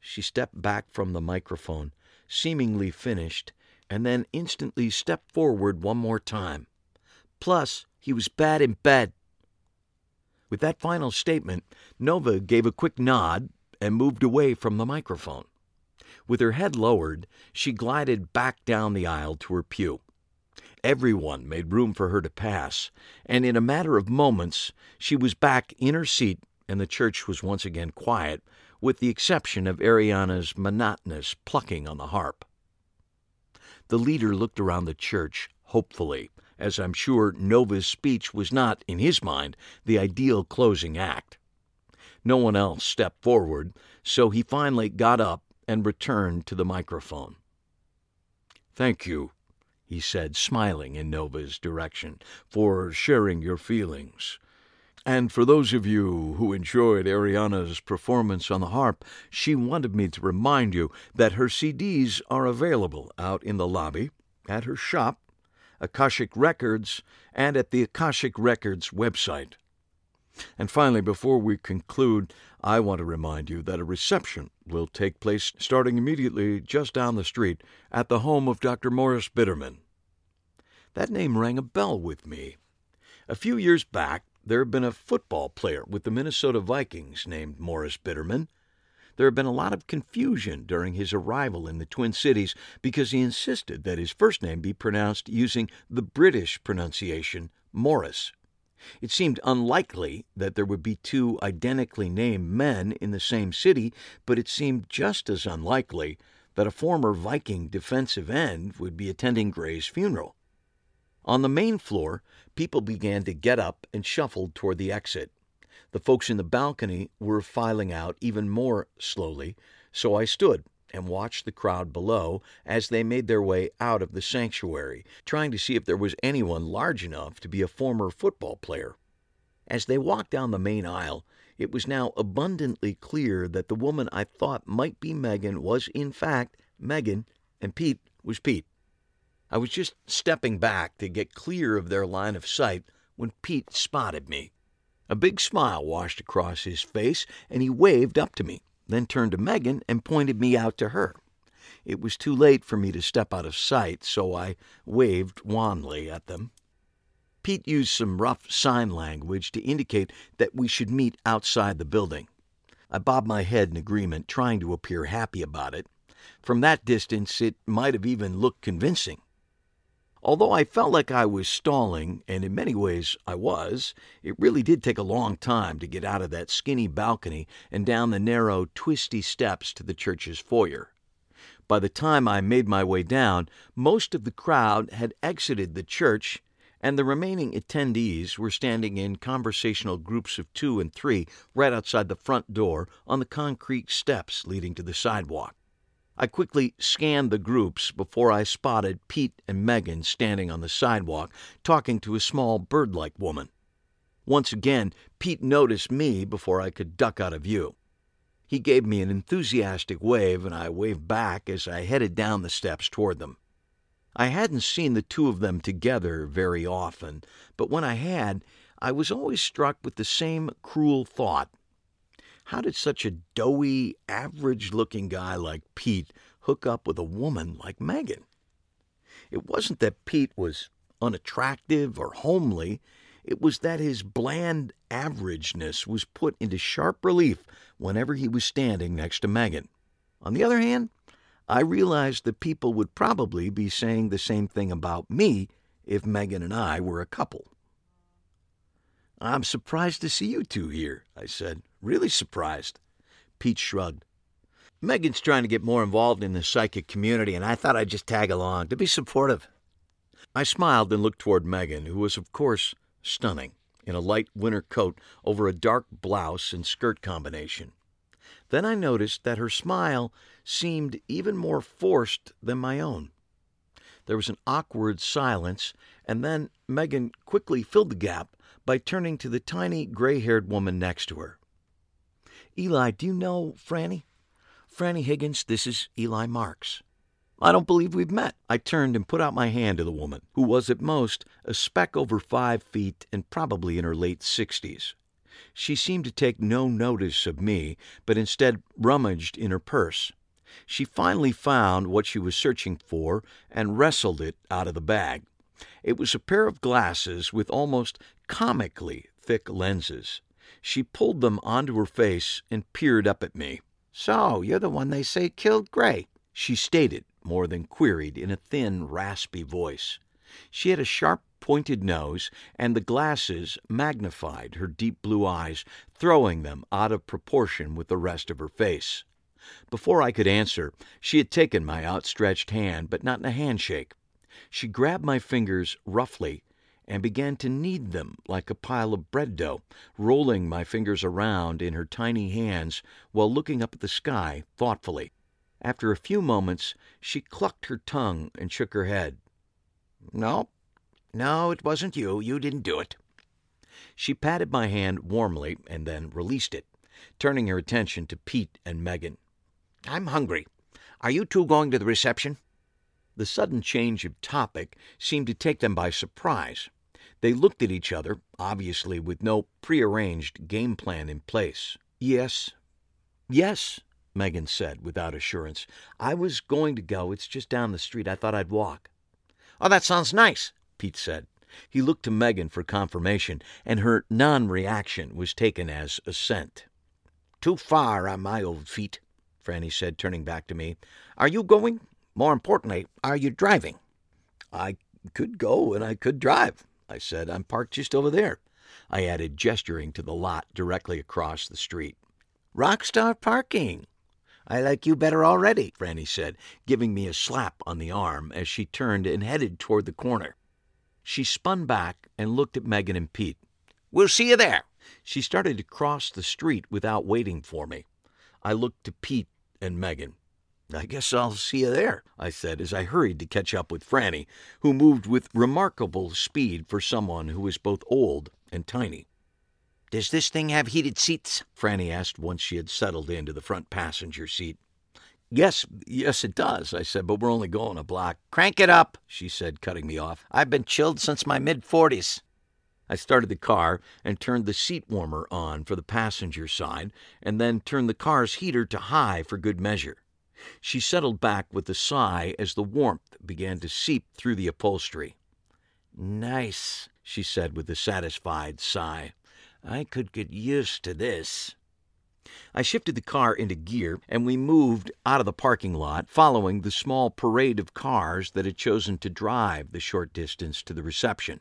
Speaker 1: She stepped back from the microphone, seemingly finished, and then instantly stepped forward one more time. Plus, he was bad in bed. With that final statement, Nova gave a quick nod and moved away from the microphone. With her head lowered, she glided back down the aisle to her pew. Everyone made room for her to pass, and in a matter of moments she was back in her seat and the church was once again quiet with the exception of Ariana's monotonous plucking on the harp. The leader looked around the church hopefully, as I'm sure Nova's speech was not, in his mind, the ideal closing act. No one else stepped forward, so he finally got up and returned to the microphone. Thank you, he said, smiling in Nova's direction, for sharing your feelings. And for those of you who enjoyed Ariana's performance on the harp, she wanted me to remind you that her CDs are available out in the lobby, at her shop, Akashic Records, and at the Akashic Records website. And finally, before we conclude, I want to remind you that a reception will take place starting immediately just down the street at the home of Dr. Morris Bitterman. That name rang a bell with me. A few years back, there had been a football player with the Minnesota Vikings named Morris Bitterman. There had been a lot of confusion during his arrival in the Twin Cities because he insisted that his first name be pronounced using the British pronunciation, Morris. It seemed unlikely that there would be two identically named men in the same city, but it seemed just as unlikely that a former Viking defensive end would be attending Gray's funeral. On the main floor, people began to get up and shuffled toward the exit. The folks in the balcony were filing out even more slowly, so I stood and watched the crowd below as they made their way out of the sanctuary, trying to see if there was anyone large enough to be a former football player. As they walked down the main aisle, it was now abundantly clear that the woman I thought might be Megan was, in fact, Megan, and Pete was Pete. I was just stepping back to get clear of their line of sight when Pete spotted me. A big smile washed across his face, and he waved up to me then turned to Megan and pointed me out to her. It was too late for me to step out of sight, so I waved wanly at them. Pete used some rough sign language to indicate that we should meet outside the building. I bobbed my head in agreement, trying to appear happy about it. From that distance, it might have even looked convincing. Although I felt like I was stalling, and in many ways I was, it really did take a long time to get out of that skinny balcony and down the narrow, twisty steps to the church's foyer. By the time I made my way down, most of the crowd had exited the church, and the remaining attendees were standing in conversational groups of two and three right outside the front door on the concrete steps leading to the sidewalk. I quickly scanned the groups before I spotted Pete and Megan standing on the sidewalk talking to a small bird like woman. Once again, Pete noticed me before I could duck out of view. He gave me an enthusiastic wave, and I waved back as I headed down the steps toward them. I hadn't seen the two of them together very often, but when I had, I was always struck with the same cruel thought how did such a doughy, average looking guy like Pete hook up with a woman like Megan? It wasn't that Pete was unattractive or homely, it was that his bland averageness was put into sharp relief whenever he was standing next to Megan. On the other hand, I realized that people would probably be saying the same thing about me if Megan and I were a couple. I'm surprised to see you two here, I said. Really surprised. Pete shrugged. Megan's trying to get more involved in the psychic community, and I thought I'd just tag along to be supportive. I smiled and looked toward Megan, who was, of course, stunning, in a light winter coat over a dark blouse and skirt combination. Then I noticed that her smile seemed even more forced than my own. There was an awkward silence, and then Megan quickly filled the gap by turning to the tiny gray haired woman next to her. Eli, do you know Franny? Franny Higgins, this is Eli Marks. I don't believe we've met. I turned and put out my hand to the woman, who was at most a speck over five feet and probably in her late sixties. She seemed to take no notice of me, but instead rummaged in her purse. She finally found what she was searching for and wrestled it out of the bag. It was a pair of glasses with almost comically thick lenses. She pulled them onto her face and peered up at me. So, you're the one they say killed Gray, she stated, more than queried, in a thin, raspy voice. She had a sharp, pointed nose, and the glasses magnified her deep blue eyes, throwing them out of proportion with the rest of her face. Before I could answer, she had taken my outstretched hand, but not in a handshake. She grabbed my fingers roughly and began to knead them like a pile of bread dough, rolling my fingers around in her tiny hands while looking up at the sky thoughtfully. After a few moments, she clucked her tongue and shook her head. No, no, it wasn't you. You didn't do it. She patted my hand warmly and then released it, turning her attention to Pete and Megan. I'm hungry. Are you two going to the reception? The sudden change of topic seemed to take them by surprise. They looked at each other, obviously with no prearranged game plan in place. Yes. Yes, Megan said without assurance. I was going to go. It's just down the street. I thought I'd walk.
Speaker 11: Oh, that sounds nice,
Speaker 1: Pete said. He looked to Megan for confirmation, and her non reaction was taken as assent.
Speaker 11: Too far on my old feet, Franny said, turning back to me. Are you going? More importantly, are you driving?
Speaker 1: I could go and I could drive, I said. I'm parked just over there. I added, gesturing to the lot directly across the street.
Speaker 11: Rockstar parking. I like you better already, Franny said, giving me a slap
Speaker 1: on the arm as she turned and headed toward the corner. She spun back and looked at Megan and Pete.
Speaker 11: We'll see you there.
Speaker 1: She started to cross the street without waiting for me. I looked to Pete and Megan. I guess I'll see you there, I said as I hurried to catch up with Franny, who moved with remarkable speed for someone who was both old and tiny.
Speaker 11: Does this thing have heated seats?
Speaker 1: Franny asked once she had settled into the front passenger seat. Yes, yes, it does, I said, but we're only going a block.
Speaker 11: Crank it up, she said, cutting me off. I've been chilled since my mid 40s.
Speaker 1: I started the car and turned the seat warmer on for the passenger side, and then turned the car's heater to high for good measure. She settled back with a sigh as the warmth began to seep through the upholstery.
Speaker 11: Nice, she said with a satisfied sigh. I could get used to this.
Speaker 1: I shifted the car into gear and we moved out of the parking lot, following the small parade of cars that had chosen to drive the short distance to the reception.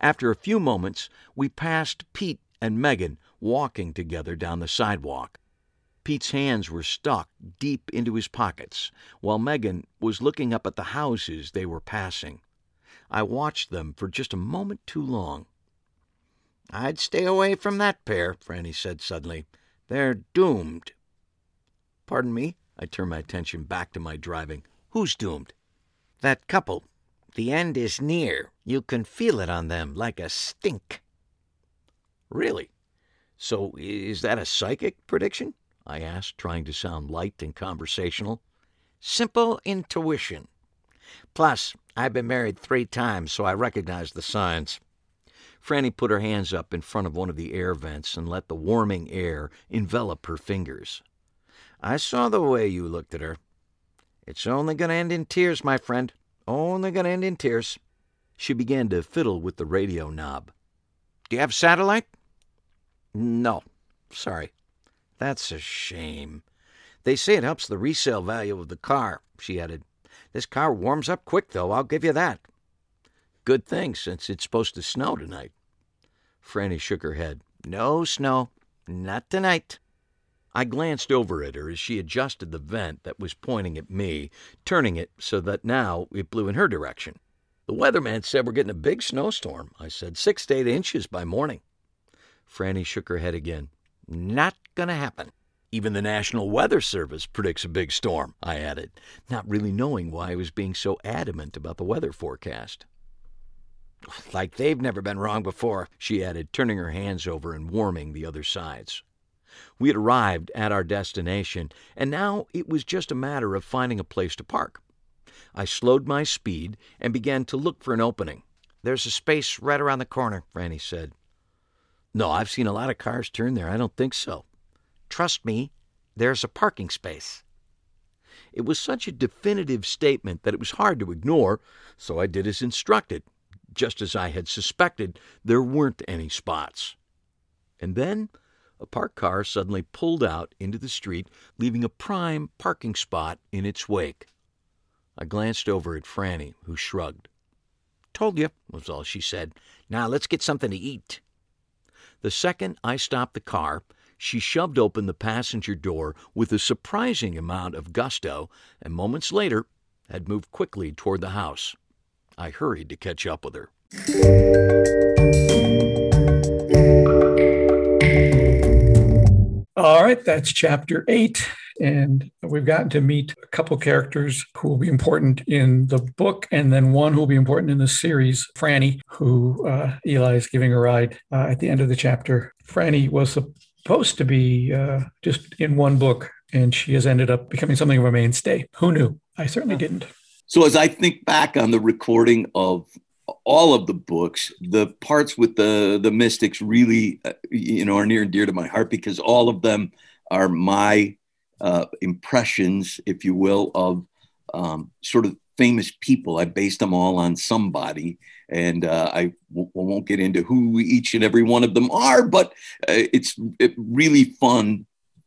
Speaker 1: After a few moments, we passed Pete and Megan walking together down the sidewalk. Pete's hands were stuck deep into his pockets, while Megan was looking up at the houses they were passing. I watched them for just a moment too long.
Speaker 11: I'd stay away from that pair, Franny said suddenly. They're doomed.
Speaker 1: Pardon me? I turned my attention back to my driving. Who's doomed?
Speaker 11: That couple. The end is near. You can feel it on them like a stink.
Speaker 1: Really? So is that a psychic prediction? I asked, trying to sound light and conversational.
Speaker 11: Simple intuition. Plus, I've been married three times, so I recognize the signs.
Speaker 1: Franny put her hands up in front of one of the air vents and let the warming air envelop her fingers.
Speaker 11: I saw the way you looked at her. It's only going to end in tears, my friend. Only going to end in tears.
Speaker 1: She began to fiddle with the radio knob.
Speaker 11: Do you have satellite?
Speaker 1: No. Sorry.
Speaker 11: That's a shame. They say it helps the resale value of the car, she added. This car warms up quick, though, I'll give you that.
Speaker 1: Good thing, since it's supposed to snow tonight.
Speaker 11: Franny shook her head. No snow. Not tonight.
Speaker 1: I glanced over at her as she adjusted the vent that was pointing at me, turning it so that now it blew in her direction. The weatherman said we're getting a big snowstorm. I said six to eight inches by morning.
Speaker 11: Franny shook her head again. Not gonna happen.
Speaker 1: Even the National Weather Service predicts a big storm, I added, not really knowing why I was being so adamant about the weather forecast.
Speaker 11: Like they've never been wrong before,
Speaker 1: she added, turning her hands over and warming the other sides. We had arrived at our destination, and now it was just a matter of finding a place to park. I slowed my speed and began to look for an opening.
Speaker 11: There's a space right around the corner, Franny said.
Speaker 1: No, I've seen a lot of cars turn there. I don't think so.
Speaker 11: Trust me, there's a parking space.
Speaker 1: It was such a definitive statement that it was hard to ignore, so I did as instructed. Just as I had suspected, there weren't any spots. And then a parked car suddenly pulled out into the street, leaving a prime parking spot in its wake. I glanced over at Franny, who shrugged.
Speaker 11: Told you, was all she said. Now let's get something to eat.
Speaker 1: The second I stopped the car, she shoved open the passenger door with a surprising amount of gusto, and moments later had moved quickly toward the house. I hurried to catch up with her.
Speaker 2: All right, that's chapter eight. And we've gotten to meet a couple characters who will be important in the book, and then one who will be important in the series, Franny, who uh, Eli is giving a ride uh, at the end of the chapter. Franny was supposed to be uh, just in one book, and she has ended up becoming something of a mainstay. Who knew? I certainly didn't.
Speaker 5: So as I think back on the recording of
Speaker 1: all of the books. The parts with the the mystics really, uh, you know, are near and dear to my heart because all of them are my uh, impressions, if you will, of um, sort of famous people. I based them all on somebody, and uh, I w- won't get into who each and every one of them are, but uh, it's it really fun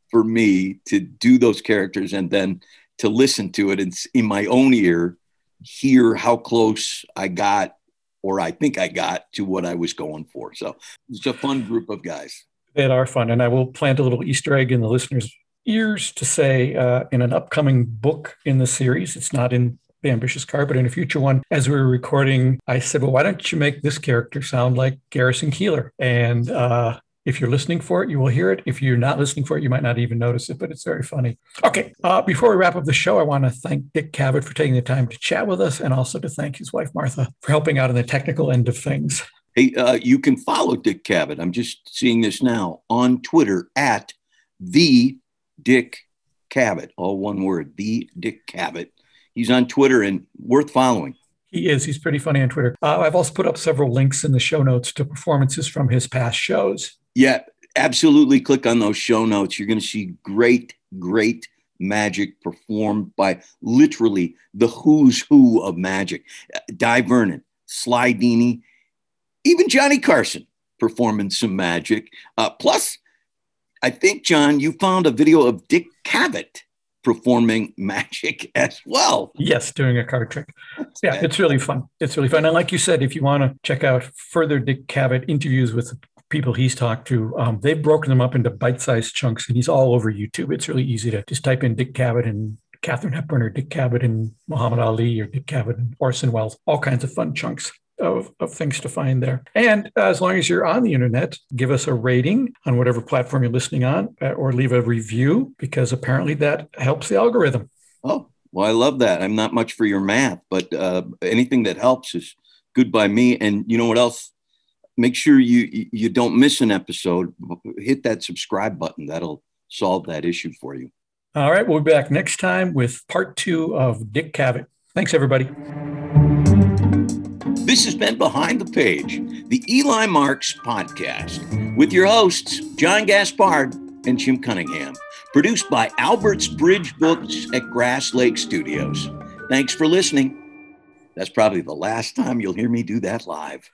Speaker 1: for me to do those characters and then to listen to it and in my own ear hear how close I got or I think I got to what I was going for. So it's a fun group of guys.
Speaker 2: They are fun. And I will plant a little Easter egg in the listeners' ears to say uh, in an upcoming book in the series, it's not in the Ambitious Card, but in a future one, as we were recording, I said, well, why don't you make this character sound like Garrison Keillor? And uh, if you're listening for it, you will hear it. If you're not listening for it, you might not even notice it, but it's very funny. Okay, uh, before we wrap up the show, I want to thank Dick Cavett for taking the time to chat with us and also to thank his wife, Martha, for helping out on the technical end of things.
Speaker 1: Hey, uh, you can follow Dick Cavett. I'm just seeing this now on Twitter at the Dick Cavett, all one word, the Dick Cavett. He's on Twitter and worth following.
Speaker 2: He is. He's pretty funny on Twitter. Uh, I've also put up several links in the show notes to performances from his past shows.
Speaker 1: Yeah, absolutely. Click on those show notes. You're going to see great, great magic performed by literally the who's who of magic. Dai Vernon, Slydini, even Johnny Carson performing some magic. Uh, plus, I think, John, you found a video of Dick Cavett performing magic [laughs] as well.
Speaker 2: Yes, doing a card trick. Yeah, it's really fun. It's really fun. And like you said, if you want to check out further Dick Cavett interviews with people he's talked to, um, they've broken them up into bite-sized chunks, and he's all over YouTube. It's really easy to just type in Dick Cavett and Katharine Hepburn or Dick Cavett and Muhammad Ali or Dick Cavett and Orson Welles, all kinds of fun chunks of, of things to find there. And as long as you're on the internet, give us a rating on whatever platform you're listening on uh, or leave a review because apparently that helps the algorithm.
Speaker 1: Oh, well, I love that. I'm not much for your math, but uh, anything that helps is good by me. And you know what else? Make sure you you don't miss an episode. Hit that subscribe button. That'll solve that issue for you.
Speaker 2: All right, we'll be back next time with part two of Dick Cavett. Thanks, everybody.
Speaker 1: This has been Behind the Page, the Eli Marks podcast, with your hosts, John Gaspard and Jim Cunningham, produced by Albert's Bridge Books at Grass Lake Studios. Thanks for listening. That's probably the last time you'll hear me do that live.